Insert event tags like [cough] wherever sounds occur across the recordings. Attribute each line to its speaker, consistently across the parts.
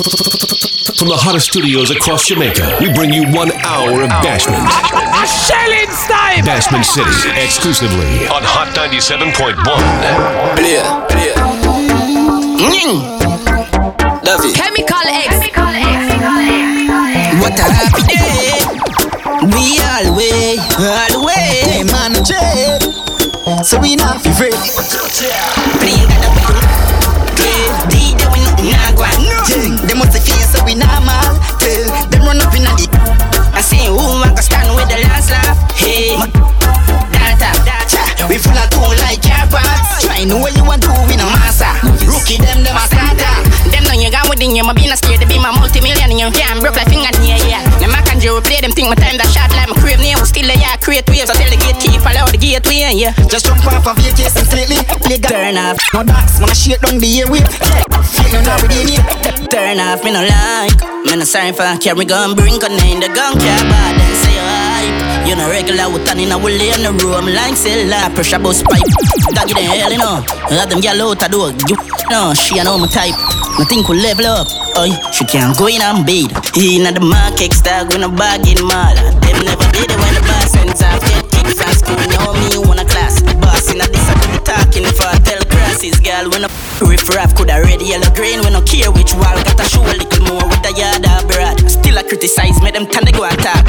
Speaker 1: From the hottest studios across Jamaica, we bring you one hour of Bashment.
Speaker 2: A shelling time!
Speaker 1: Bashment City, exclusively on Hot 97.1.
Speaker 3: Play, play. Mm. David.
Speaker 4: Chemical X.
Speaker 3: What a happy day. We all way, all way. Man. So we not be afraid. Play that up. Play. DJ we nothing nah go on. Them must feel so we normal. Tell them run up in a the. I say who want to stand with the last laugh. Hey. Data, data. We full of tool like car parts. Try know what you want to win a massa. Rookie them, them a starter. Them know you got within you. My be not scared to be my multi-millionaire. I'm broke like finger near yeah. Them I can do play them think my time that shot like my crave name. Still a yeah, create waves. I tell the gatekeeper, allow the gateway, yeah. Just jump off of your case and. Play gun. Turn off. No docs, wanna shake down the airway. Fake no now with the Turn off, me no like. Me no sorry for carry gun, bring gun in the gun, care bad and say hype. You know regular with turn in a woolly in the room like cellar pressure bus pipe. Doggy the hell, you know. Have them gyal out a door. You know, she a know my type. Nothing could level up. Oi, she can't go in and bid. In at the market stag with a bag in mall. Them never did it when the boss sends off. Get kicked from school, know me wanna class. Boss in a be talking for tell crosses, girl. When a riff raff could a red yellow green. We no care which wall. Got to show a little more with the yard or broad. Still I criticize, make them turn they go attack.
Speaker 5: Inna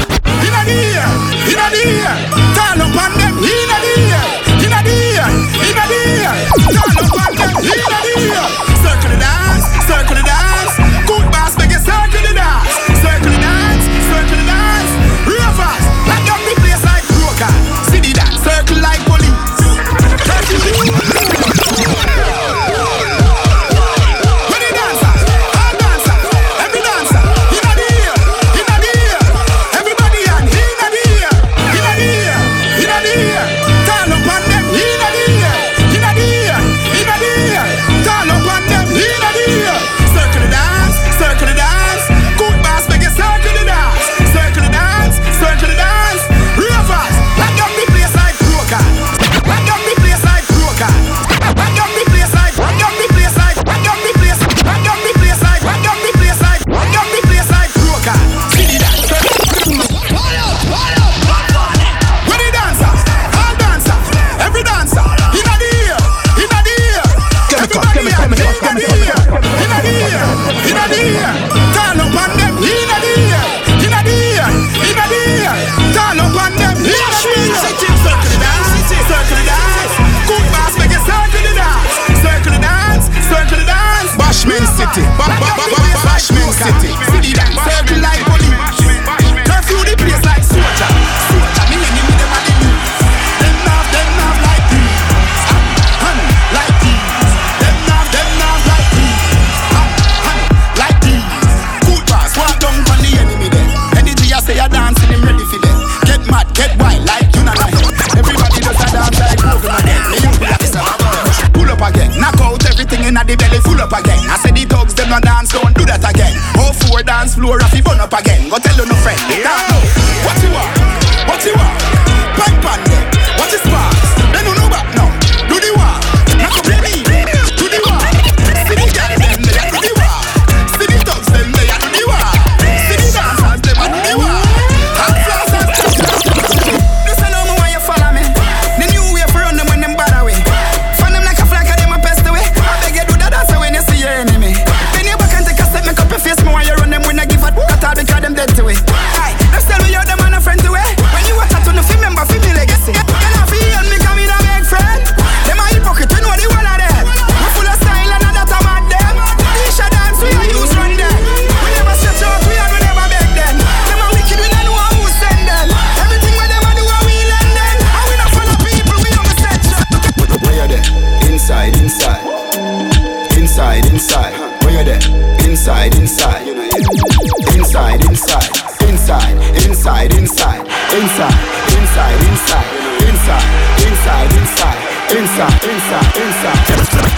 Speaker 6: inside. Inside, inside, inside. Inside, inside, inside. Inside, inside.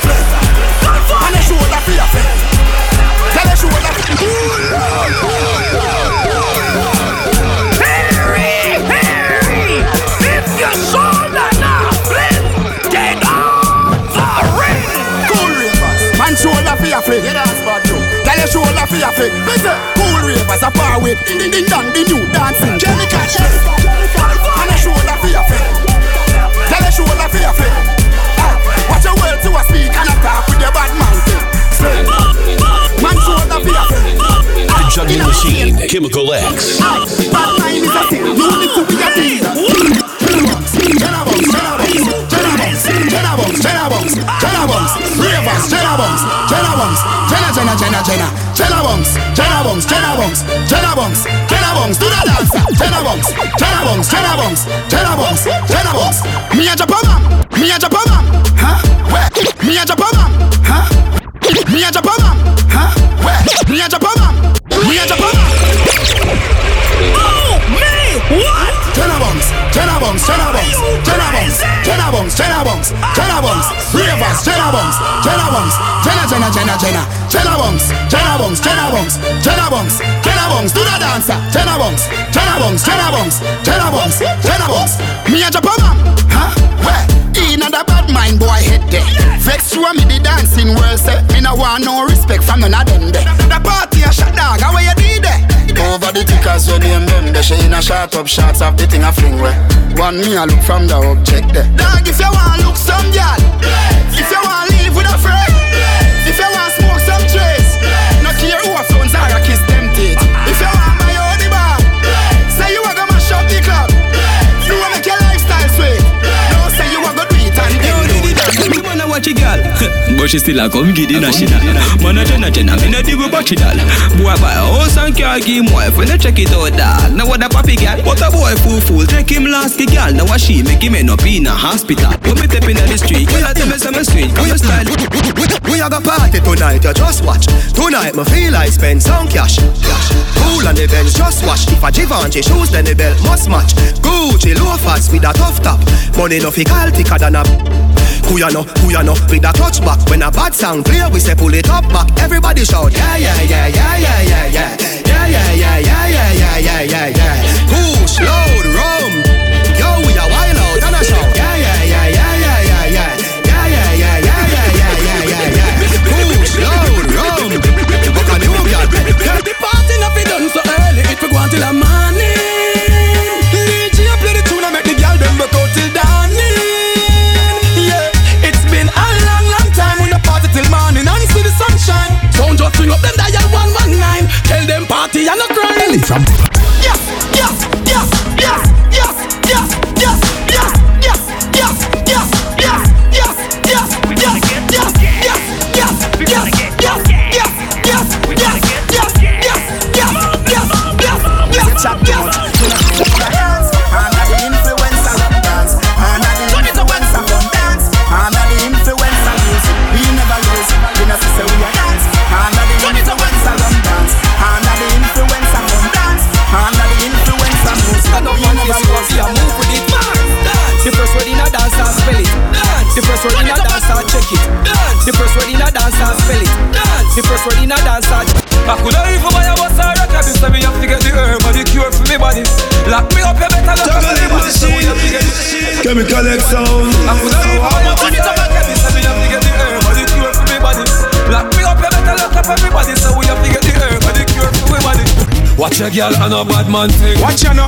Speaker 5: And shoulder for your friend. Tell a shoulder for
Speaker 2: Harry, Harry! If your shoulder not flint, get off the ring!
Speaker 5: Man for your friend. Tell a shoulder for fi a. Listen, cool ravers a bar with ding ding ding dong, the new dancing. Chemical shit. And a shoulder fi a fi. Tell a shoulder fi a fi. Ah, Watch your words to a speak and a talk with your bad mouth. Say, Man shoulder fi a fi.
Speaker 1: The juggling machine, Chemical X.
Speaker 5: Bad mind is a thing. You need to be a thing. Cannabons, cannabons, cannabons, cannabons, cannabons, cannabons, ravens, cannabons, cannabons, jenna, jenna, jenna, jenna, cannabons, cannabons, cannabons, cannabons, cannabons, do the dance, cannabons, cannabons, cannabons, cannabons, cannabons. Me a Japan, me a Japan, huh? Where? Me a Japan, huh? Me a Japan, huh? Where? Me a Japan, me a Japan. Jenna Bunks, Jenna Bunks, Jenna Bunks, Jenna Bunks, Jenna Bunks, Jenna Bunks, Ravers, Jenna Bunks, Jenna Bunks, Jenna, Jenna, Jenna, Jenna, Jenna Bunks, Jenna Bunks, Jenna Bunks, Jenna Bunks, Jenna Bunks, do the dancer, Jenna Bunks, Jenna Bunks, Jenna Bunks, Jenna Bunks, Jenna Bunks. Me a Japan, huh? Where? In a the bad mind boy head there. Vex you and me the dancing world say Me no want no respect from none of them there. The tickers when name them They she in a shot up shots of the thing a fling where? One me a look from the object there. Dog if you want look some girl If you want live with a friend it,
Speaker 7: girl. But she still a come a shina. Man, a jenna jenna, me no dig with batchy doll. Boy buy a house and car, give him wife when they check it out, dog. Now what a papi girl, but a boy fool fool, take him last the girl. Now what she make him end up in a hospital. When me step in the street, a tell me some street, come your style.
Speaker 8: We a go party tonight, you just watch. Tonight, me feel I spend some cash. cash. Cool on the bench, just watch. If a Givenchy shoes, then the belt must match. Gucci loafers with a tough top. Money no fi call thicker than a. Kuyano, Kuyano, with a clutch back. When a bad sound play, we say pull it up back. Everybody shout, yeah, yeah, yeah, yeah, yeah, yeah, yeah. Yeah, yeah, yeah, yeah, yeah, yeah, yeah, yeah, yeah. Push, load, rum. Yo, we a wild out and a shout. Yeah, yeah, yeah, yeah, yeah, yeah, yeah. Yeah, yeah, yeah, yeah, yeah, yeah, yeah, yeah, yeah. Push, load, rum. Book a new girl.
Speaker 7: The party not be done so early, it will go until the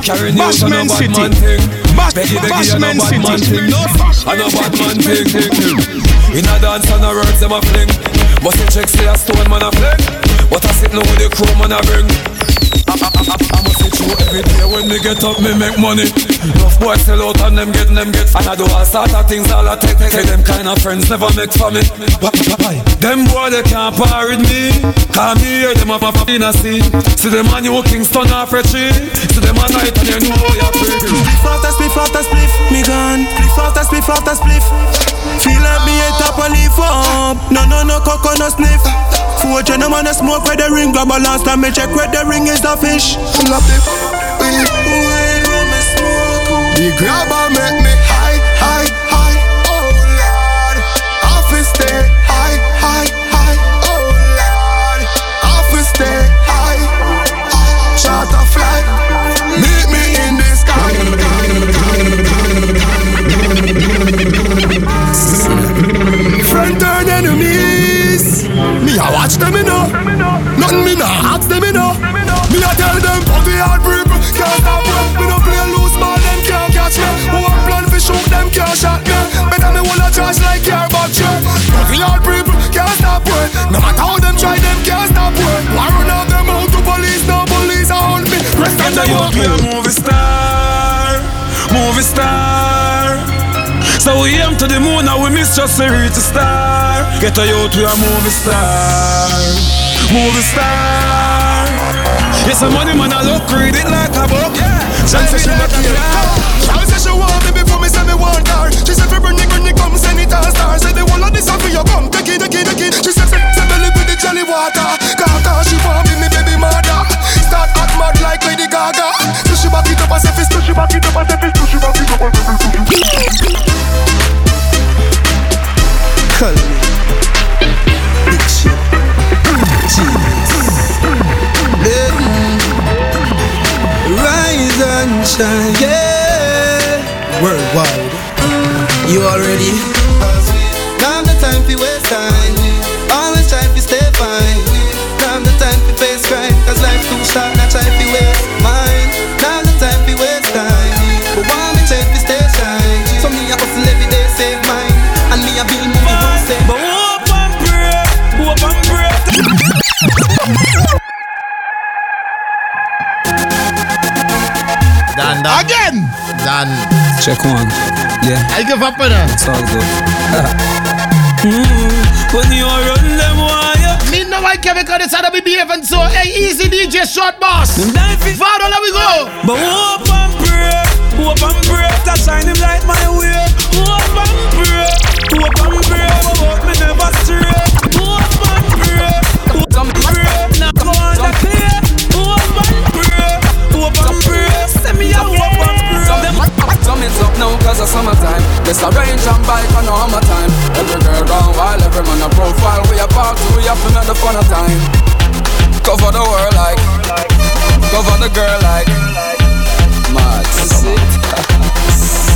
Speaker 7: Carry news and a bad
Speaker 9: City.
Speaker 7: man thing.
Speaker 9: Bash-
Speaker 7: Beggy beggy and a bad man
Speaker 9: City.
Speaker 7: thing. And a bad man thing. In a dance and a words them a fling. Must you check say a stone man a fling. But I sit now with the crew man a bring. I, I, I, I must sit through every day when me get up, me make money. Enough boys sell out and them get, them get. And I do all sort of things, all I take, take. Them kind of friends never make for me. Why, why, why? Them boy they can't par with me. Call me here, them a pop in a sea. See them a new Kingston off a tree. See them a night and you know how you're free.
Speaker 8: Spliff after spliff after spliff, me gone. Spliff after spliff after spliff. Feel like me a top a leaf up. No no no coconut sniff. Four gen man a smoke where the ring grab a last time me check where the ring is the fish. Love the
Speaker 5: The grabber make me high, high, high. Oh Lord, office stay high, high, high. Oh Lord, office stay high. Charter fly, meet me in the sky. Friend turn enemies. Me a watch them, you
Speaker 10: back you. The people can't stop. No matter how them try, them can't stop. Why run out them out to police? No police a hunt me. Rest of
Speaker 7: Get a
Speaker 10: them
Speaker 7: we a movie star, movie star. So we aim to the moon and we miss just to reach the star. Get a youth, we a movie star, movie star. Yes, a money man, I look, read it like a book.
Speaker 10: yeah. She
Speaker 7: it like
Speaker 10: not
Speaker 7: a
Speaker 10: here.
Speaker 7: star.
Speaker 10: She want me before me say me want her. She say fi bring it, bring it, come send it all star. Say the whole of this a it, take it.
Speaker 7: Check one. Yeah,
Speaker 5: I give up on that.
Speaker 7: it's all good. [laughs] mm, when you run them wire,
Speaker 11: Me know I can because it's how to be behaving so. Hey, easy DJ, short boss. Father, let we go.
Speaker 7: But hope and pray, hope and pray to shine him light my way. Hope and pray, hope and pray, but hope me never stray. Hope and pray, hope
Speaker 12: it's up now cause of summertime. This a range and bike and no hammer time. Every girl round while every man a profile. We a part two, we to make the fun of time. Cover the world like Cover the girl like. Mad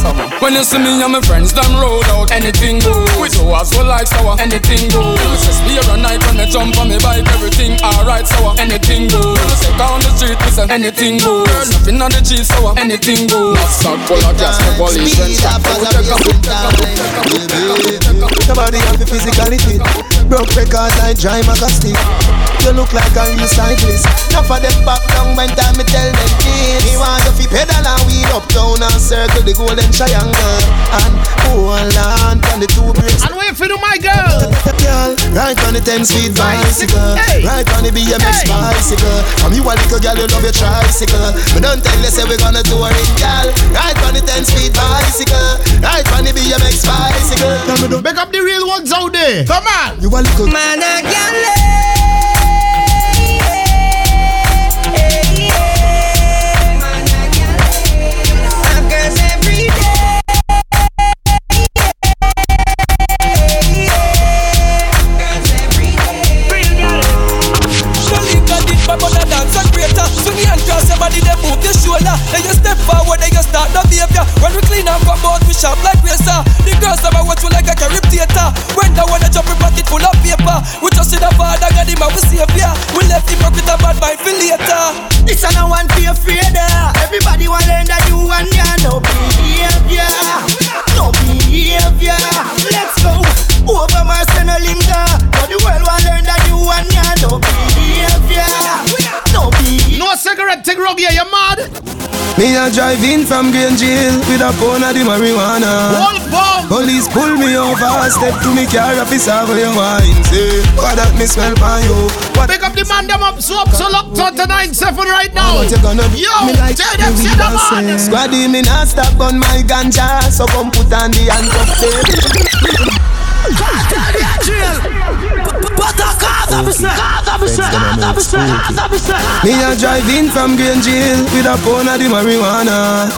Speaker 12: Summer. When you see me and my friends them roll out Anything goes We do as well like sour Anything goes Just be a night when I jump on me bike Everything alright sour Anything goes Check on the street we say anything goes Nothing on the cheese sour Anything goes Start full of gas The police and stop
Speaker 10: as
Speaker 12: Take
Speaker 10: a
Speaker 12: a
Speaker 10: racing time, baby. Somebody have the physicality. Broke records like dry magazine. You look like a real cyclist. Enough of them back down when time me tell them kids. Me want you fi pedal and wheel up down and circle the golden triangle and hold on on the two brakes.
Speaker 11: And wait for the my girl.
Speaker 10: Girl, right on the 10 speed bicycle
Speaker 11: Hey.
Speaker 10: Right on the BMX
Speaker 11: Hey.
Speaker 10: bicycle From you a little girl, you love your tricycle But don't tell you say we're gonna do it, girl Right on the 10 speed bicycle Right on the BMX bicycle Tell me
Speaker 11: Make up the real ones out there. Come on.
Speaker 10: You a little
Speaker 13: Man, I can't
Speaker 12: Surely forward, then you start the behavior When we clean and come out, we sharp like razor The girls never watch you like a carib theater When the one a jump in pocket full of paper We just see the father, God him and we savior We left hypocrite and bad mind for later
Speaker 13: This a no one be afraid of. Everybody want to learn that you and ya no behavior, no behavior. Let's go over Marcelo Linda. Now the world want learn that you and ya no behavior, no behavior.
Speaker 11: No cigarette, take rug here, you mad?
Speaker 10: Me a drive in from Green Jail With a pound of the marijuana
Speaker 11: Wolf.
Speaker 10: Police pull me over Step to me car officer where you wine Say, what that me smell by you What
Speaker 11: Pick up the man, them up, so up, so locked on to 9 7 right now.
Speaker 10: What you gonna do?
Speaker 11: Yo,
Speaker 10: me like
Speaker 11: tell them,
Speaker 10: the
Speaker 11: say
Speaker 10: weed
Speaker 11: them
Speaker 10: and
Speaker 11: on.
Speaker 10: say Squaddy me not stop on my ganja So come put on the Me a drive in from Green Jail With a pound of the marijuana?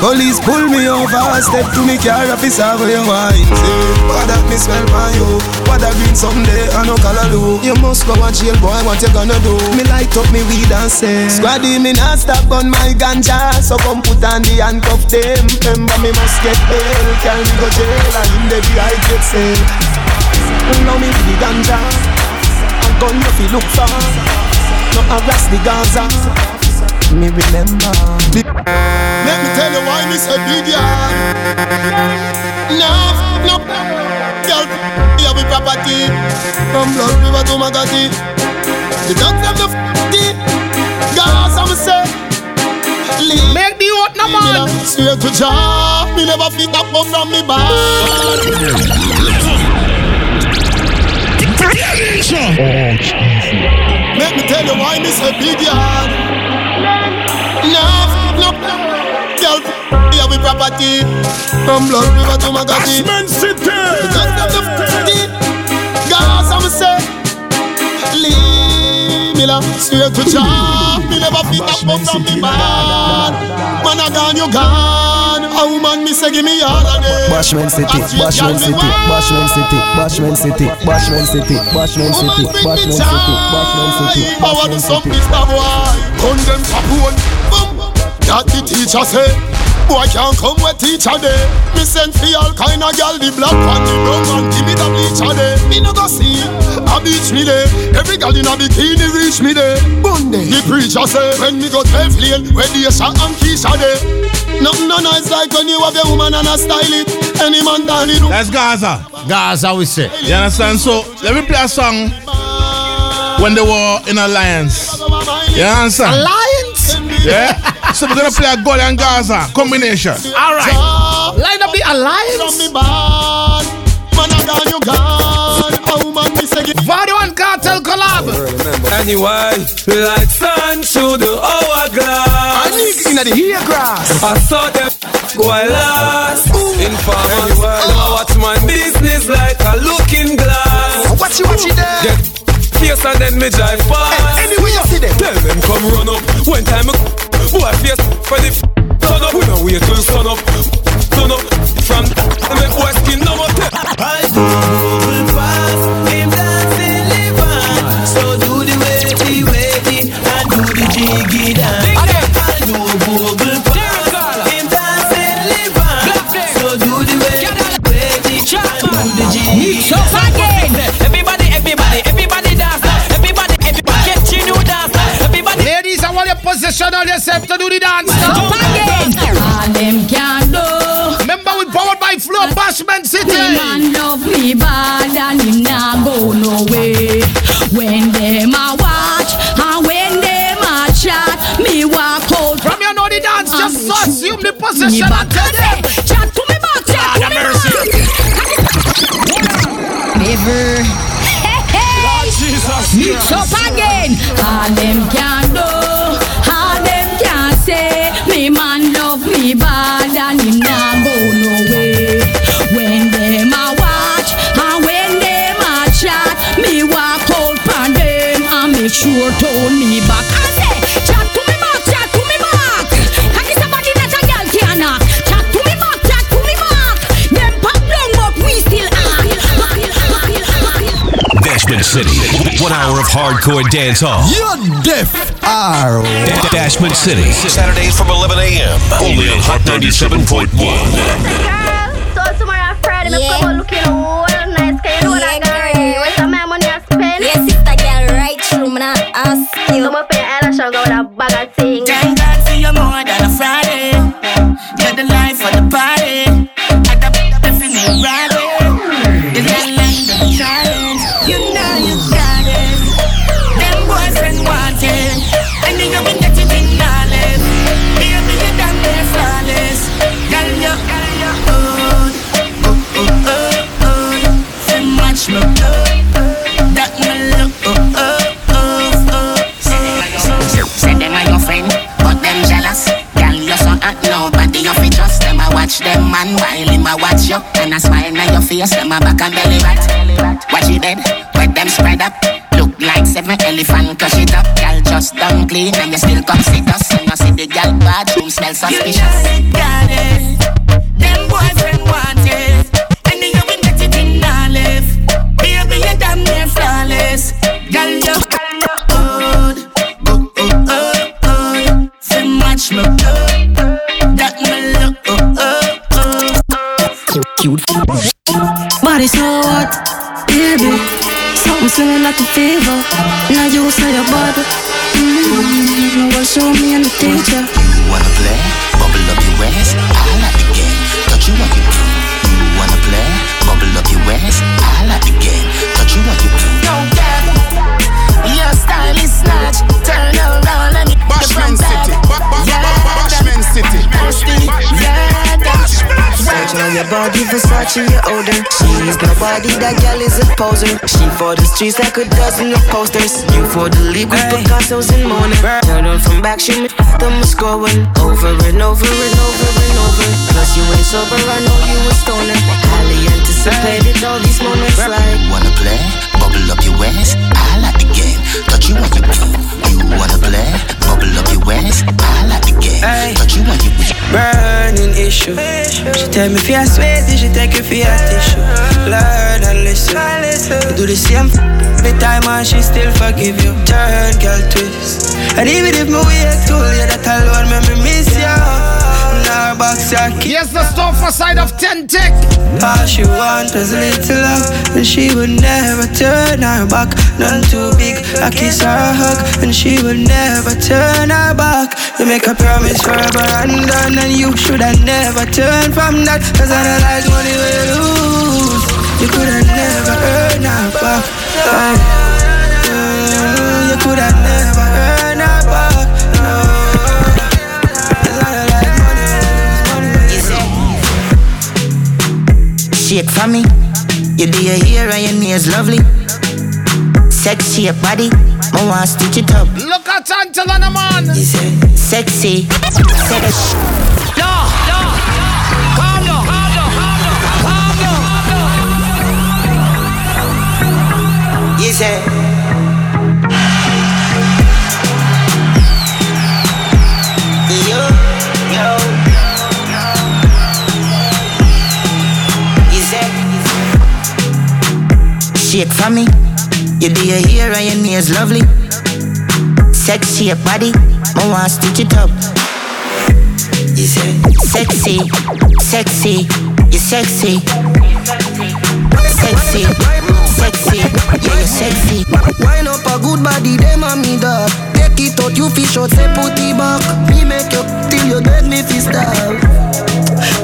Speaker 10: Police pull me over Step to me car officer where you wine Say, what that me smell by you? What that green someday I no color do. You must go and jail boy what you gonna do? Me light up me weed and say Squaddy me not stop on my ganja. So come put on the handcuff them. Remember me must get bail. Carry me go jail and in the I get sale Now me with the ganja A gun you fi look for
Speaker 14: and rest the Gaza. Me remember.
Speaker 10: Let me tell you why me say big yard. No, no, girl, yeah we property. From Blood River to Magadi. The dogs have the f***y. Gaza me say. Leave
Speaker 11: Make the out no man.
Speaker 10: Straight to jaw. Me never fit that from me back. Let me tell you why me say big yard. No, no, girl, yeah we property. From Blood River to Magadi.
Speaker 15: City.
Speaker 10: Of the I'm say. Leave me la straight to. Me never fit one from me bad. Man, I gone, you gone. A woman, me say give me all of them.
Speaker 14: Bashman City, Bashman City,
Speaker 10: want.
Speaker 14: Bashman City, Bashman City, Bashman City, Bashman City,
Speaker 10: Woman, bring me
Speaker 14: Bashman City, Bashman City,
Speaker 10: joy. Power to some
Speaker 14: City.
Speaker 10: Mr. Boy. Condemn Capone. That the teacher say. Boy can't come where teacher day. Me send for all kind of gal, the black one, the brown one, give me the bleacher day. Me no go see, a beach me day. Every gal in a bikini reach me day. Bunday. The preacher say, when me go 12 lane, where the Asha and Keisha day. Nothing no nice like when you have a woman and a style it. Any man down it.
Speaker 15: That's Gaza.
Speaker 11: Gaza we say.
Speaker 15: You understand? So let me play a song when they were in alliance. You understand?
Speaker 11: Alliance.
Speaker 15: Yeah. [laughs] So we're gonna play a God and Gaza combination.
Speaker 11: All right. Line up the
Speaker 10: From
Speaker 11: alliance.
Speaker 10: me bad. Man, I gone, you gone. A woman, me say, give
Speaker 11: Vadio and Kartel collab.
Speaker 7: Anyway, like sun through the hourglass.
Speaker 14: I need in the ear grass.
Speaker 7: I saw them go I last. Informer, now watch my business like a looking glass.
Speaker 14: What you watching there?
Speaker 7: Get face and then me drive past.
Speaker 14: Hey, anyway, you see them.
Speaker 7: Tell them come run up. One time, boy, face for the turn up. We don't wait till sun up. Turn up from the west skin number
Speaker 11: 10. Position yourself to do the dance.
Speaker 16: so again.
Speaker 4: All them can do.
Speaker 11: Remember, we powered by Flow Bashman
Speaker 4: Me
Speaker 11: City.
Speaker 4: man love me bad and him nah go no way. When them a watch and when them a chat, me walk out
Speaker 11: From you know the dance, just so assume the
Speaker 4: me
Speaker 11: position and tell them.
Speaker 4: Chat to me back, chat to me
Speaker 11: mercy.
Speaker 4: back. Never. Hey, hey. Lord Jesus. Mix up again. All them can sure turn me back. I say, chat to me back, chat to me back. And it's somebody that a girl can knock. Chat to me back, chat to me back. Them pop down but we still on.
Speaker 1: Bashment City. One hour of hardcore dance hall.
Speaker 14: You're deaf. Arrow.
Speaker 1: Da- Bashment City. Saturdays from 11 a.m. Only on Hot 97.1.
Speaker 17: So tomorrow Friday, me come out looking with a bag things.
Speaker 3: Thank God for you more than a Friday. You're the life of the party. At the definite rally. Them man while him a watch you. And a smile on your face, them a back and belly rat. Watch your bed, where them spread up. Look like seven elephant, crush it up. Girl, just done clean and you still come sit us. And you see the girl bathroom smell suspicious. You got it. Eh? Them boyfriend want it.
Speaker 14: Cute.
Speaker 18: Body so hot, baby. Something swimming like a fever. Now you say your body.
Speaker 13: teacher. You wanna play? Bubble up your waist. I like the game. Touch you what you do. You wanna play? Bubble up your waist. I like the game. Touch you what you do.
Speaker 2: Yo, girl, your style is snatch. Turn around, let me
Speaker 5: Bashman City. Ba- ba- ba- ba- Bashman City.
Speaker 2: Yeah,
Speaker 13: on your body, Versace, your odor. She's nobody, that gal is a poser. She for the streets like a dozen of posters. You for the league with Picasso's and Mona. Turn on from back, she me them scoring over and over and over and over. Plus you ain't sober, I know you a stoner. Highly anticipated all these moments like. Wanna play? Bubble up your waist. I like the game. Touch you what you do. You wanna play? Bubble up your waist. I like the game. Touch you what you do.
Speaker 19: Burning issue. She tell me if you're sweaty, she take you for your tissue. Learn and listen. You do the same every time and she still forgive you. Turn, girl, twist. And even if me wait too late, that alone make me miss you. Box your key.
Speaker 11: Yes, the store for side of 10 tick.
Speaker 19: All she want is a little love, and she would never turn her back. None too big, I kiss her a hug, and she would never turn her back. You make a promise forever and done, and you should have never turn from that. Cause I don't like money you
Speaker 13: for me. You do your hair and your nails lovely. Sexy your body. I want stitch it up.
Speaker 11: Look at Until on the man.
Speaker 13: Sexy. Sexy.
Speaker 2: No, no. Calm down, calm down, calm down, calm down.
Speaker 19: You say
Speaker 13: Shake for me. You do your hair and your nails lovely. Sexy your body. I want stitch it up.
Speaker 19: You say
Speaker 13: Sexy, sexy, you sexy. Sexy, sexy, yeah, you sexy.
Speaker 10: Wine up a good body, them a me dog. Take it out, you fish out, say put it back. Me make you till you dead, me fi starve.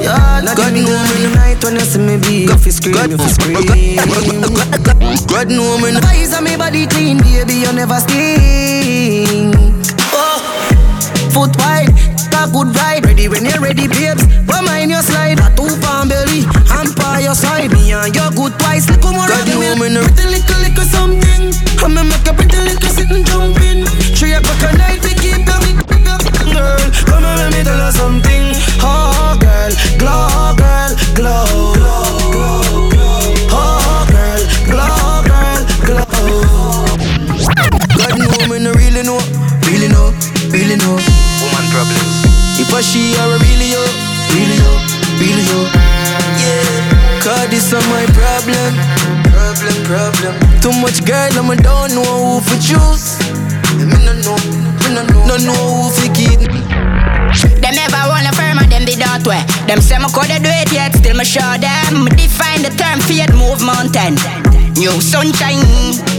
Speaker 10: Yeah, God know me the night when you see me be. Go fi scream, you fi scream. God know me. Eyes on me body clean, baby, you never stink. Oh, foot wide, a good ride. Ready when you're ready, babes. But mind your slide, a two pound belly, hand by your side. Me and you good twice, little more God know me no pretty little little something. I'ma make a pretty little problems. If I she or a really yo, really yo, really yo. Yeah, cause this are my problem, problem, problem. Too much girl, I'ma don't know who for choose. Me no know, me no know, no know who for keep.
Speaker 3: Them never wanna firm and them did that way. Them say me coulda do it yet, still me show them. Me define the term faith move mountain. New sunshine.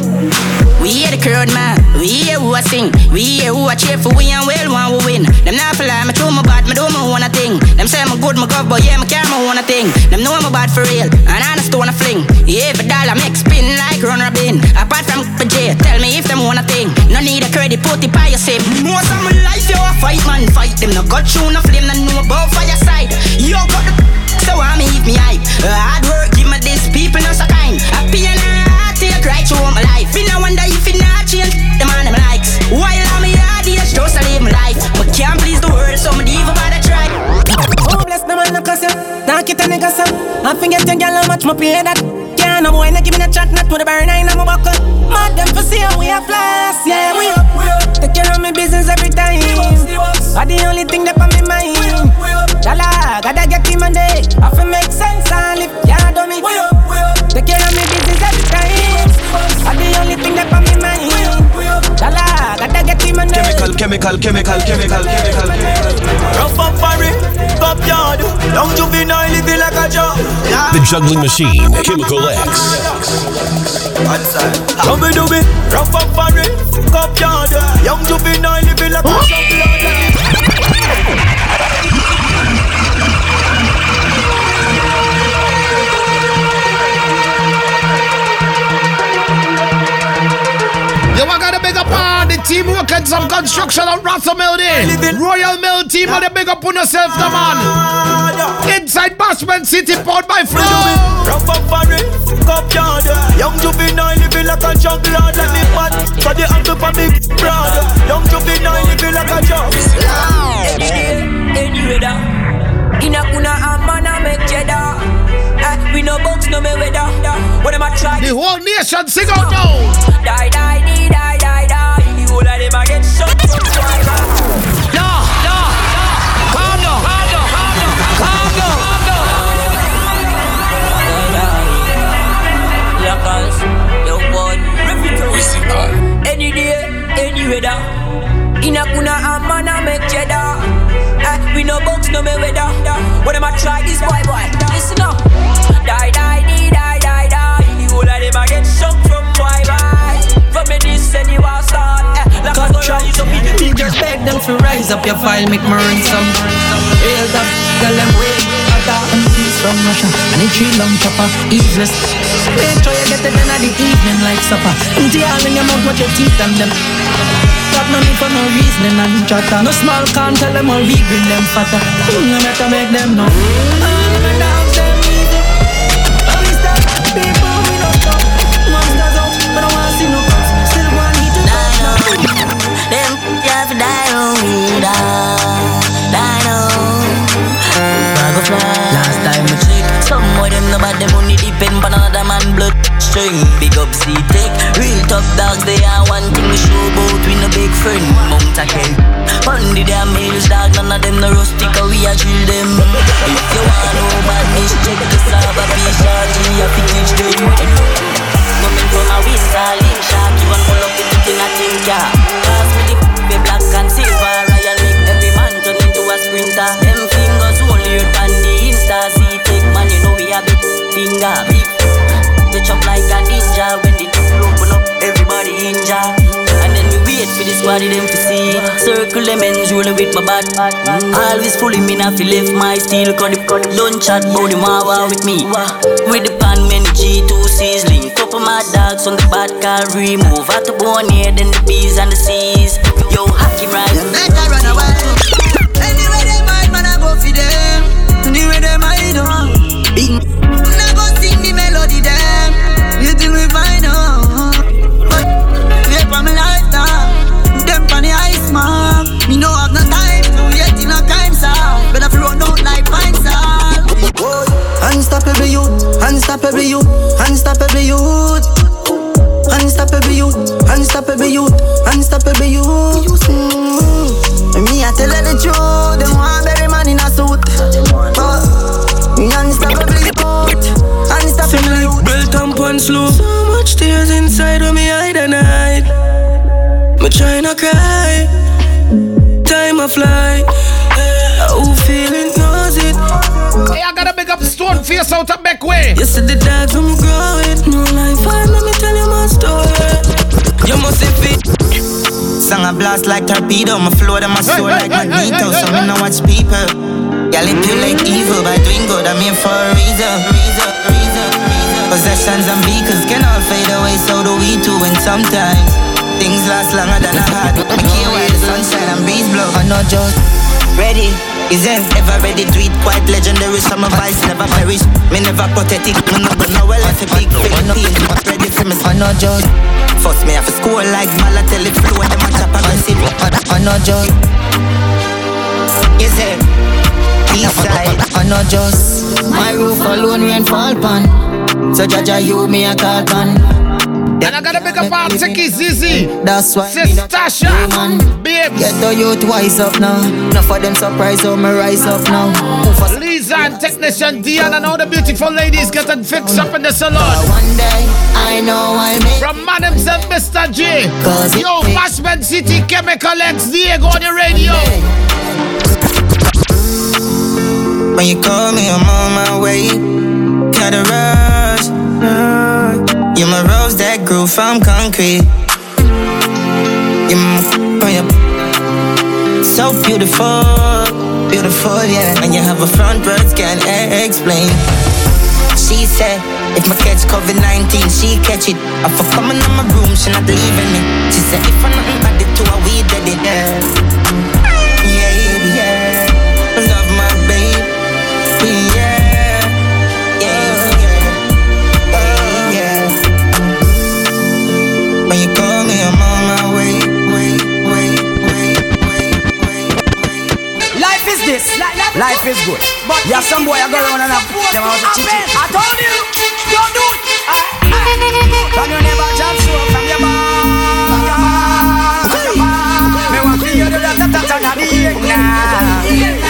Speaker 3: We hear the crowd man, we hear who I sing, we hear who I cheer for we and well one we win. Them not like me true my bad, me do my own a thing. Them say me good, my gov, but yeah, me care my own a thing. Them know I'm bad for real, and I just wanna fling. Every dollar make spin like run robin. Apart from for tell me if them want a thing. No need a credit, put it by your sim. Most of my life, yo, I fight man, fight them. No got you, no flame, no know about fire side. Yo, got the so I me hype. Hard work, give me this people no so kind. Happy and right through my life. Me no wonder if it not change the man them likes. While I'm a hard age, just to live my life. But can't please the world, so me leave about a try.
Speaker 20: Oh, bless the man, no cuss ya. Knock it a nigga, son. I forget your girl, how much me pay that. Yeah, no boy, no give me a chat, not to the burn, I know my buckle. Mad them for see how we are flash, yeah, we up, we up. Take care of me business every time. But the only thing that on me mind. Chala, gotta get him on day. I feel make sense and live, yeah, do me. Take care of me business every
Speaker 10: Chemical, chemical, chemical, chemical, chemical.
Speaker 21: Rough for it, top yard. Young juvenile living like a job.
Speaker 1: The juggling machine, Chemical X.
Speaker 21: Dubby dubby, rough up for it, top yard. Young juvenile living like a job.
Speaker 11: Team working some construction on Rasta Mill there. Royal Mill team on the big up on yourself, the man. Inside Bashman City, powered by Flow.
Speaker 21: Rough up for it, cup yard. Young juvenile living like a juggler Let me mad, for the uncle for big brother. Young juvenile living like a juggler
Speaker 22: Any day, any weather In a kuna a man a make cheddar Eh, We no box, no me weather When them a try
Speaker 11: The whole nation sing out now.
Speaker 22: Die, die, die, die, die, die The whole of them a get shot.
Speaker 4: No, no, no. Calm down, calm down, calm down Calm down, calm
Speaker 22: Lockers, yo boy. Any day, any weather. In a kuna a man a make cheddar. Eh, We no box, no me weather. When them a try this boy, boy them
Speaker 20: to rise up your file, make me run some. Real tough, girl them way hotter. Peace from Russia, and a tree long chopper, easeless. Make sure you get it in the evening like supper. Empty all in your mouth, watch your teeth and them. Got no need for no reasoning and chatter. No small can tell them all big bring them fatter. Mm, matter make them know.
Speaker 13: Of them bad, money depend on another man blood string. Big up C-Tech, real top dogs, they are one thing we show about with no big friend. Mount a Kel. Bundy them hills, dog, none of them no rustic, we a drill them. If you want no badness, check the Saba P-Shot, fi teach them. Coming from a winter, link shark, you want pull up with the thing I think, yeah. Finger. They chop like a ninja when the door open up, everybody injure. And then we wait for this body them to see. Circle them ends rolling with my bat. Mm. Always fully me not feel left my steel. Cause the don't chat about the mawa with me. With the pan many G2 sizzling. Couple my dogs on the bad car remove. Out the bone here, then the bees and the seas. Yo, hacky right. Let her run away.
Speaker 20: You think we find out? But pine salt. Unstoppable youth, unstoppable youth, unstoppable youth. Unstoppable youth, unstoppable youth, unstoppable youth. Mm. Me I tell her the truth, them want bury man in a suit.
Speaker 19: Slow. So much tears inside when me hide and hide. Me try not cry. Time a fly. Who feeling knows it.
Speaker 11: Hey, I gotta make up Stone Face out of back way.
Speaker 19: You see the dogs I'm growing. No life, fine, let me tell you my story. You must see fit.
Speaker 13: Song a blast like torpedo, my flow them a soar like magneto. So me no watch people. Y'all it you like evil by doing good. I'm here for a reason. reason, reason, reason. Possessions and vehicles can all fade away, so do we too. And sometimes things last longer than I had. Me care why the sunshine and breeze blow. I'm not just ready. Is them ever ready to eat quite legendary? Some advice never perish. Me never pathetic. Me no go nowhere like a big fake team. Ready for me, I'm not just. First me off to score like Balotelli flow. Them a chop aggressive. I'm not just. You say. Eastside. I'm not just. My roof alone rain fall pan. So Jaja you me a call pan.
Speaker 11: And I gotta make a part Seki Zizi.
Speaker 13: That's why
Speaker 11: Sis Tasha. Babes.
Speaker 13: Get the youth wise up now. Enough for them surprise how me rise up now.
Speaker 11: Lisa and technician Dion and all the beautiful ladies getting fixed up in the salon.
Speaker 13: One day I know I make
Speaker 11: From man himself, Mr. J. Yo, Bashman City Chemical X Diego on the radio.
Speaker 13: When you call me, I'm on my way. Rush. Mm. You're my rose that grew from concrete. You're my so beautiful, beautiful, yeah. And you have a front words can't e- explain. She said, If my catch COVID 19, she catch it. I for coming in my room, she not leaving me. She said, if I nothing but the I we dead it. Yeah, When you call me, I'm on my way.
Speaker 20: Life is this. Life is good. But yeah, some boy I go around and have them out to. I told you, don't do it. Can you never jump so from your back? Me want to hear the rat tat tat tat the egg now.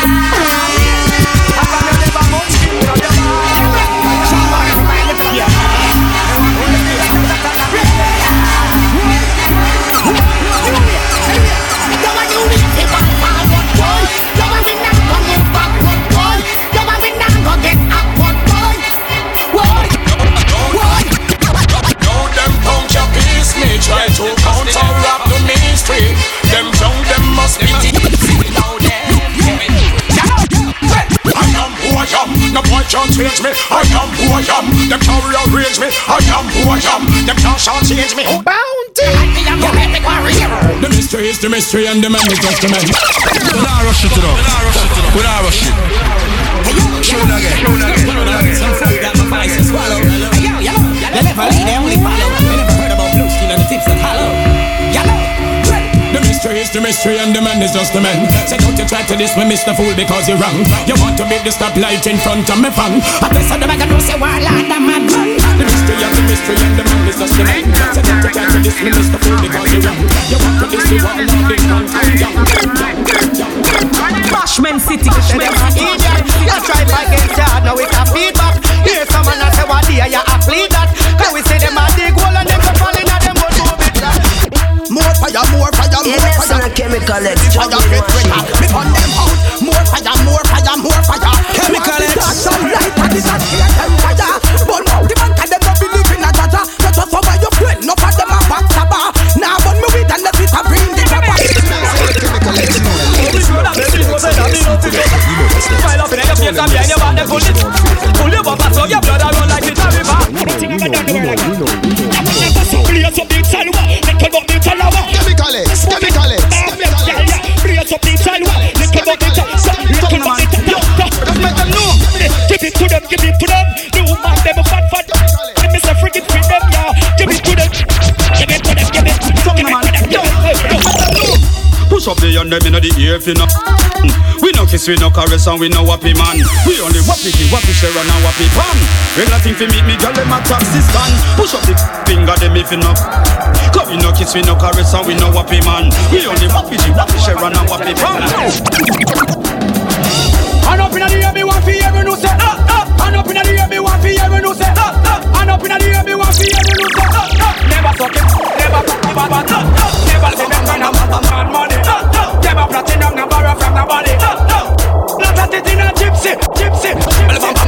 Speaker 11: No boy can't change me I am who I am, them can't rearrange me I am who I am, them can't change me Bounty
Speaker 23: The mystery is the mystery and the man is just the man.
Speaker 24: We not rush it enough. We not rush it. Show it again. Show it again. Show it again.
Speaker 20: Some folk got my vice and swallow. Hey, yo, yo, they never lead, they only follow. They never heard about blue skin and the tips that hollow. Yellow,
Speaker 23: The mystery is the mystery and the man is just the man. So don't you try to diss me, Mr. Fool, because you're wrong. You want to be the stoplight in front of me fan. I guess I'm the man who say, well, I'm the man. The mystery and the mystery and the man is just the man. So don't you try to diss me, Mr. Fool, because you're wrong. You want to well, I'm front of me.
Speaker 20: Bashment City, Bashment City.
Speaker 5: Fi no We no kiss, we no caress and we no wappy man We only wappy the wappy share and a wappy pan Regular thing fi meet me girl them a taxi stand Push up the finger them if you no Cause we no kiss, we no caress and we no wappy man We only wappy the wappy share and a wappy pan
Speaker 4: And up inna the air, me want fi hear say ah ah. And up inna the air, me want fi hear say ah ah. And up inna the air, me want fi hear say ah ah. Never suck it, never cock the baba, ah ah. Never see them kind of man money, ah ah. Stop rotting down a
Speaker 11: barra from the body.
Speaker 25: No, no. Not a tit in a
Speaker 4: gypsy, gypsy, gypsy.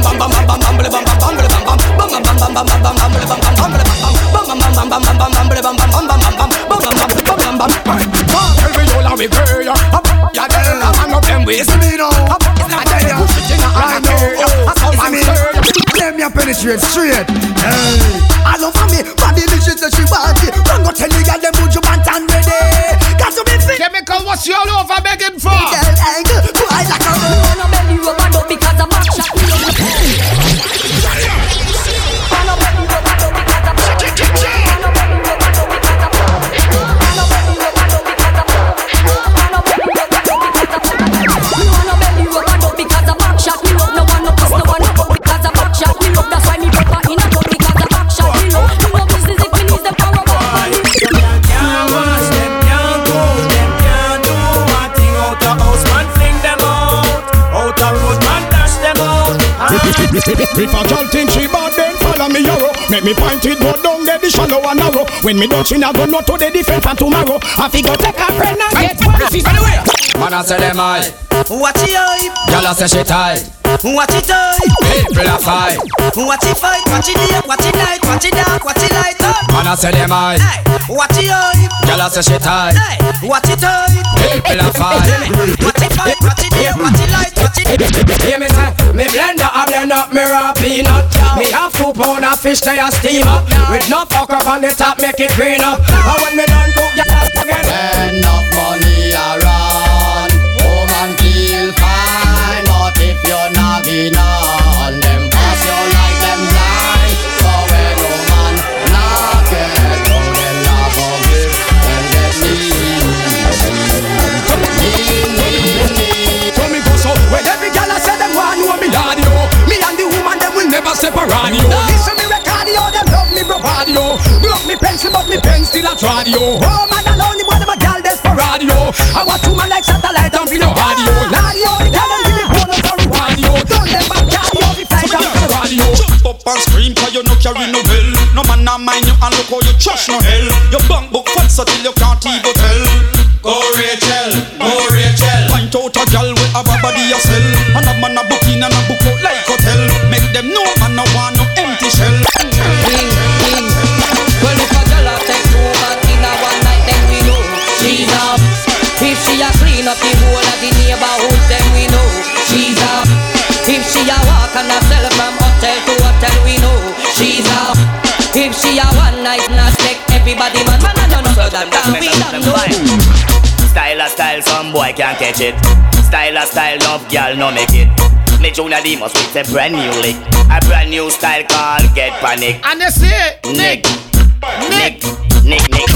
Speaker 4: Make me point it, go down there, the shallow and narrow. When me dutch in a go not to the defense for tomorrow. I fi go take a friend and get policy. Man, I say them high.
Speaker 20: Watch it hype,
Speaker 4: Y'all a say she tight.
Speaker 20: watch it hype.
Speaker 4: People a fight.
Speaker 20: Watch it fight, watch it day, watch it night, watch it dark, watch it light up.
Speaker 4: Man, I say them high.
Speaker 20: Hey, watch it hype,
Speaker 4: Y'all a say she tight.
Speaker 20: watch it hype.
Speaker 4: People a fight.
Speaker 20: Watch it fight, watch it day, watch it light, watch it.
Speaker 4: Hear me say, me blend up, I blend up, me
Speaker 23: raw peanut. Me have two pound of fish they a steam up. With no fuck up on the top, make it green up. And when me done cook, ya forget.
Speaker 26: Enough money around, woman feel fine. But if you're not on them pass you like
Speaker 23: will never separate yo. Listen me record yo, them love me bravado yo. Broke me pencil but me pen still a try yo. Oh man alone the one them a gal desperado yo. I watch woman like satellite and feel no radio. Radio, the tell them give me bonus or radio. Don't them back cardio, we fly down to the radio.
Speaker 5: Jump up and scream cause you no carry no bell No man not mind you and look how you trash no hell Your bank book fat so till you can't even tell Go Rachel, go Rachel Point out a gal with a body a sell And a man a book in and a book out like hotel Make them know
Speaker 27: that we don't know.
Speaker 28: Style a style, some boy can't catch it. Style a style, love girl no make it. Me Junior Demus with a brand new lick. A brand new style called Get Panic.
Speaker 11: And they say,
Speaker 28: Nick, Nick, Nick, Nick, Nick,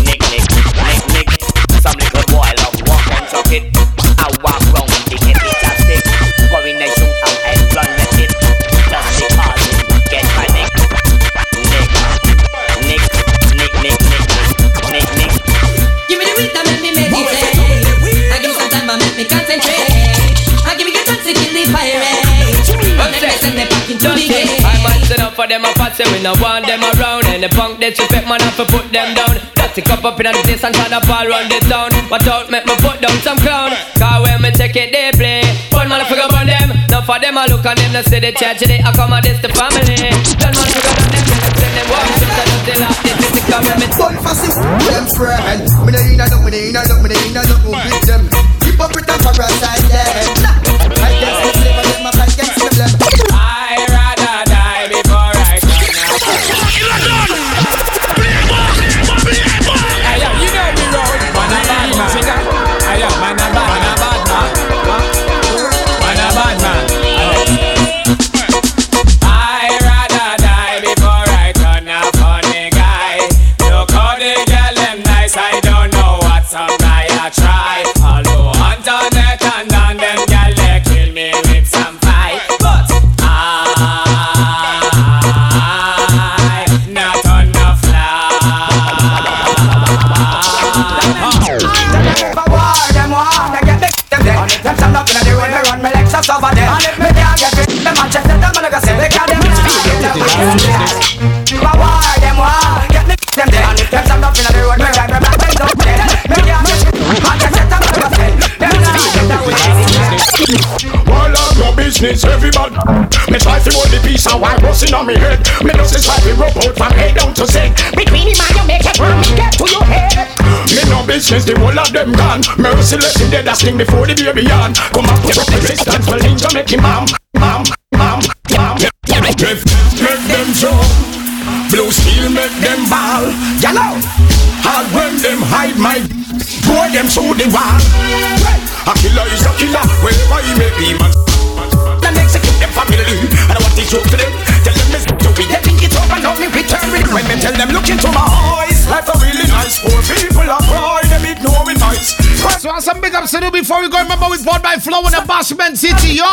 Speaker 29: up for them a pass we no want them around And the punk disrespect man have to put them down Just stick up up in the place and try to ball run the town Watch out make me put down some crown Cause when me take it they play One man figure on them Now for them I look on them see the I come and this the family Done man on them send them dirty laugh This is the me
Speaker 30: Fun fascist, them friend Me no me no me no with them Hypocrite and parasite them
Speaker 31: of white on me head. Me just try to rub out from head down to Z. Between him and you make it run, get to your head. Me no business, the whole of them gone. Merciless in dead, sting before the baby on. Come up with resistance, well ninja make him mom, mom, mom, mom. Make them jump. Blue steel make them ball. Yellow, hard when them hide my boy them through the wall. A killer is a killer, wherever he may be, man. And execute them family. And I want to joke to them. Tell them it's to be. They think it's over, now me return it. When me tell them look into my eyes, life a really nice. Poor people are crying, them ignoring nice.
Speaker 11: So I some big ups to do before we go. Remember, we bought by Flow in the Bashment City, yo!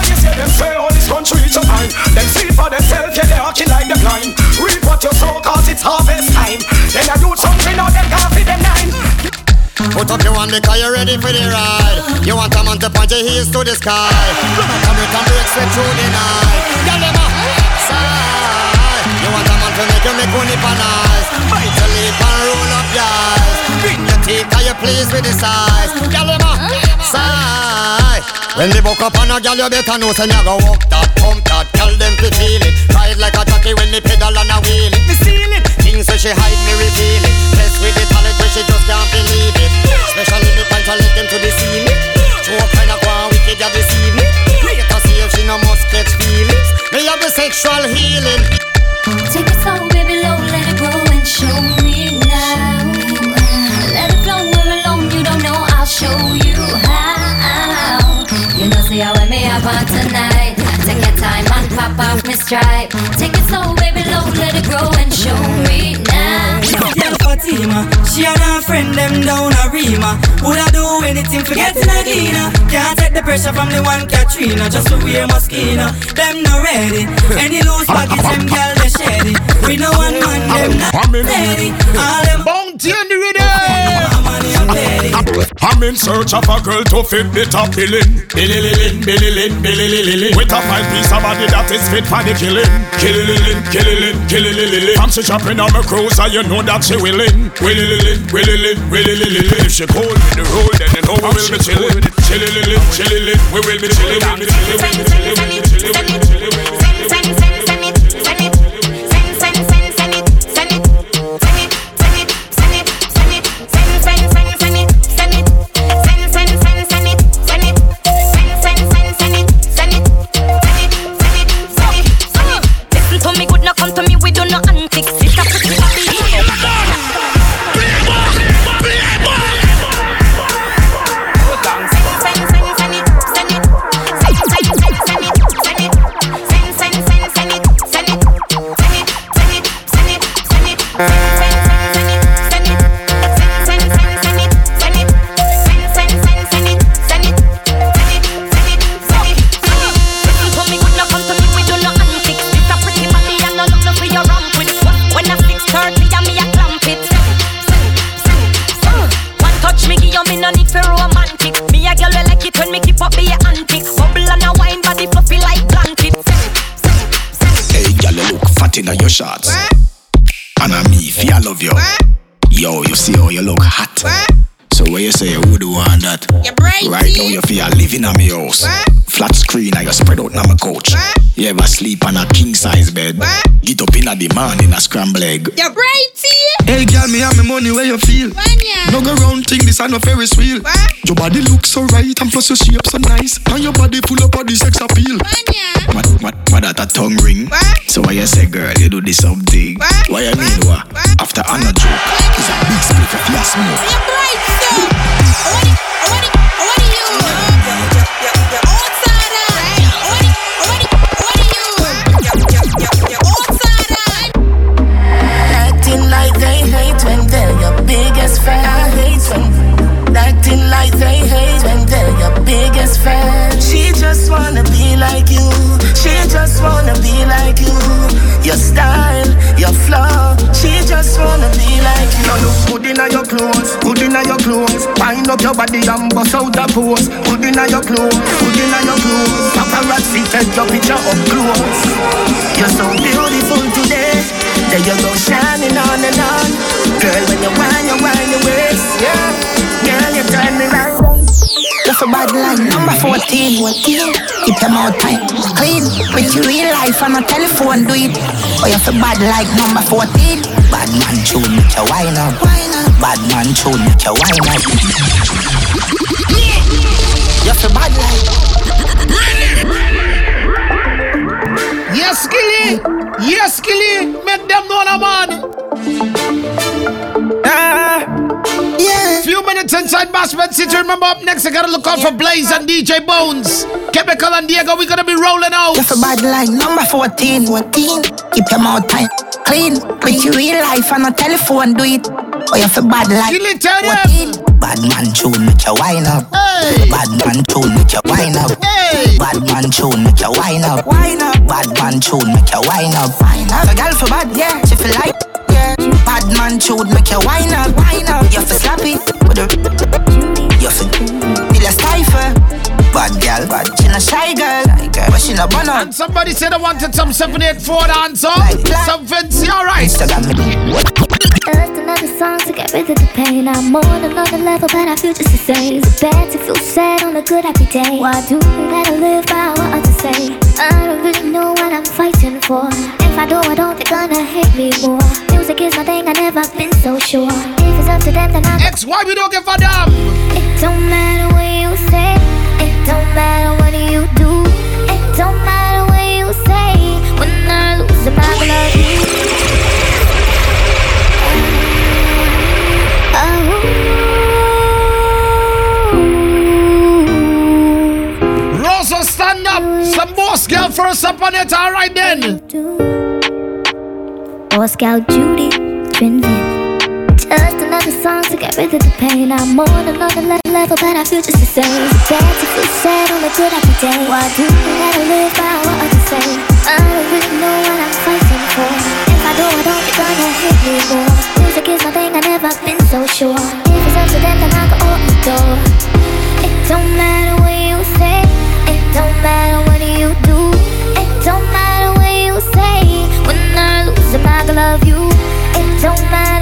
Speaker 31: You see them say all this country is a mine. Them see for themselves, yeah, they acting like the blind. Reap what you sow, cause it's harvest time. Then I do something, now them can't feed them nine.
Speaker 26: Put up your hand because you're ready for the ride. You want a man to point your heels to the sky. Come come break straight through the night. Girl, them a side. You want a man to make you make money for nice. Bite your lip and roll up your eyes. Bring your teeth, are you pleased with the size? Girl, them a side. When they walk up on a girl, you better know say you go walk that, pump that. Tell them to feel it. Ride like a jockey when they pedal and a wheel it. Me seal it. Things so she hide me reveal it. Blessed with the talent she just can't believe it. Especially the pants I let them to the ceiling. Show up kind of go on wicked ya this evening. Wait to see if she no must catch feelings. Me a sexual healing.
Speaker 32: Take it slow, baby, low, let it grow and show me now. Let it flow, we're alone, you don't know, I'll show you how. You know, see how I may have on tonight. Take your time and pop off my stripe. Take it slow, baby, low, let it grow and show me now.
Speaker 23: Girl Fatima, she and her friend them down a Rima. Woulda do anything for getting a cleaner. Can't take the pressure from the one Katrina, just to wear Moschino. Them not ready. Any loose baggage, them girl they shady. We no one man, them not ready. All them
Speaker 11: bounty on the rhythm.
Speaker 33: I'm in search of a girl to fit the top billing. Billy Lilin, Billy Lin, Billy Lilin. With a fine piece of body that is fit for the killing. Killy Lilin, Killy Lin, Killy Lilin. From she jumping on my cruiser, you know that she willing. Willy Lilin, Willy Lin, Willy If she cold in the road, then you know we will be chilling. Chilly Lilin, we will be chilling. We will be chilling,
Speaker 34: scramble egg.
Speaker 35: You're brighty.
Speaker 20: Hey girl, me have my money where you feel. No go round thing, this ain't no Ferris wheel. Your body looks so right and plus your shape so nice.
Speaker 13: 14. 14. Keep them out tight. Clean with your real life on a telephone, do it. Oh, or you feel bad like number 14. Bad man tune with your wine up. Bad man tune with your wine up. Yeah. You feel bad like.
Speaker 11: Yes, Skilly. Yes, Skilly. Make them know the man. Ah.
Speaker 20: Yeah.
Speaker 11: Few minutes inside Bashment City. Remember up next, I gotta look out for Blaze and DJ Bones. Chemical and Diego, we gonna be rolling out.
Speaker 13: You feel bad like number 14. 14. Keep your mouth tight, clean. With your real life on a telephone, do it. Oh, or you feel bad like.
Speaker 11: Kill it, tell
Speaker 13: 14. Bad man tune, make your wine up.
Speaker 11: Hey.
Speaker 13: Bad man tune, make your wine up.
Speaker 11: Hey.
Speaker 13: Bad man tune, make your wine up. Wine up. Bad man tune, make your wine up. Wine up. The girl for bad, yeah. She feel like, yeah. Bad man tune, make your wine up. Wine up. You feel slappy with. Girl, bad. She not shy girl, but she not bun up.
Speaker 11: And somebody said I wanted some 784 dancer. Some fancy, alright.
Speaker 13: Instagram me.
Speaker 32: Just another song to get rid of the pain. I'm on another level, but I feel just the same. Is it bad to feel sad on a good happy day? Why do we gotta live by what others say? I don't really know what I'm fighting for. If I do, I don't think gonna hate me more. Music is my thing, I never been so sure. If it's up to them, then I.
Speaker 11: X, why we don't give a damn?
Speaker 32: It don't matter what you say. It don't matter what you do, it don't matter what you say. When I lose my love you. Oh.
Speaker 11: Rosa, stand up. Some boss girl first up on it. All right then.
Speaker 32: Boss girl Judy, Trinity. Just another song to get rid of the pain. I'm on another le- level, but I feel just the same. It's bad to feel sad on a good happy day. Why do I gotta live by what others say? I don't really know what I'm fighting for. If I do, I don't think gonna hit me more. Music is my thing, I never been so sure. If it's up to them, then I go open the door. It don't matter what you say. It don't matter what you do. It don't matter what you say. When I lose, I'm not gonna love you. It don't matter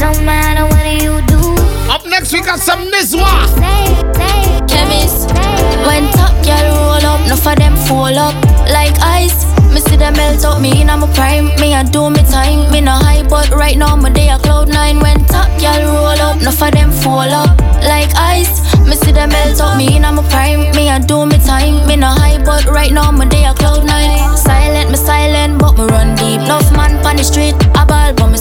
Speaker 32: don't matter what you do.
Speaker 11: Up next, we got some Nizwa.
Speaker 36: Chemist. When top girl roll up, enough of them fall up like ice. Me see them melt up, me in my prime. Me I do me time, me no high, but right now my day a cloud nine. When top girl roll up, enough of them fall up like ice. Me see them melt up, me in my prime. Me I do me time, me no high, but right now my day a cloud nine. Silent, me silent, but me run deep. Love man pon the street, a ball but me.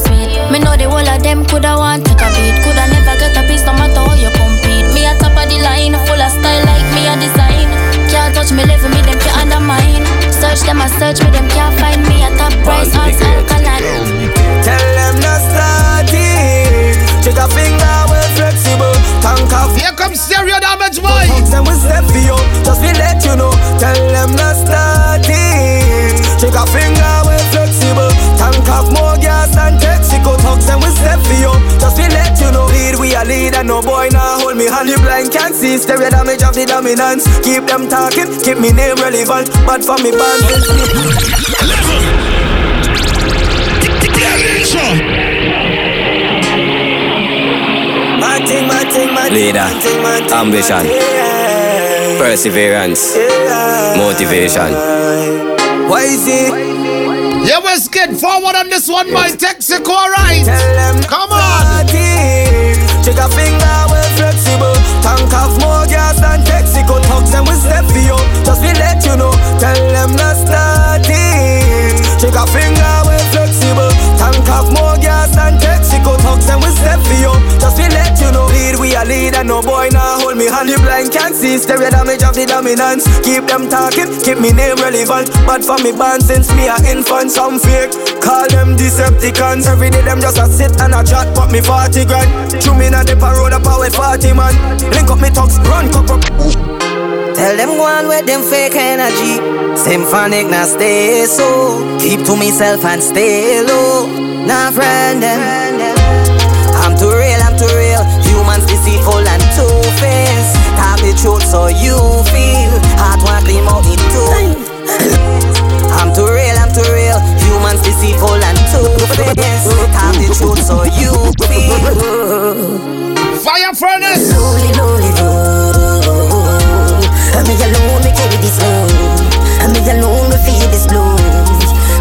Speaker 36: Me know the whole of them coulda want take a beat, coulda never get a piece no matter how you compete. Me a top of the line, full of style like me a design. Can't touch me level, me them can't undermine. Search them, I search me, them can't find me. A top price, odds, alkaline.
Speaker 8: Tell them no starting. Check a finger, well flexible. Tank of
Speaker 11: Here comes stereo damage, boy.
Speaker 8: Them we step for you, just we let you know. Tell them no starting. Check a finger, well flexible. Tank of more gas than Texaco. Talks them we step for you, just we let you know. Lead we a lead and no boy now hold me hand. You blind can't see stereo damage of the dominance. Keep them talking, keep me name relevant. But for me band,
Speaker 37: Leader, ambition, perseverance, motivation.
Speaker 8: Why is it?
Speaker 11: Yeah, let's get forward on this one, my Texaco, right? Come on.
Speaker 8: Check a finger, well flexible. Tank of more gas than Texaco. Talks them we step for you. Just we let you know. Tell them no starting. Check a finger, well flexible. Tank of more gas than Texaco. Talks them we step for you. Just we let you know. Lead we a lead and no boy now hold me hand. You blind can't see stereo damage of the dominance. Keep them talking, keep me name relevant. But for me band since me a infant, some fake. Call them Decepticons. Every day them just a sit and a chat, but me 40 grand. Chew me na the road up our party man. Link up me talks, run cup up.
Speaker 38: Tell them go on with them fake energy. Symphonic now stay so. Keep to myself and stay low. Nah, friend them. I'm too real, I'm too real. Humans deceitful and two-faced. Talk the truth so you feel. Heart want clean out it too. I'm too real, I'm too real. Humans deceitful and two-faced. Talk the truth so you
Speaker 13: feel.
Speaker 11: Fire furnace. Lonely,
Speaker 13: lonely, lonely. I'm me alone, me carry this load. I'm me alone, me feel this blues.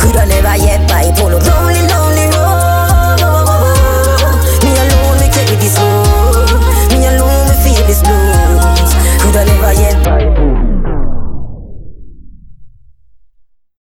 Speaker 13: Could I never yet buy polo? Lonely.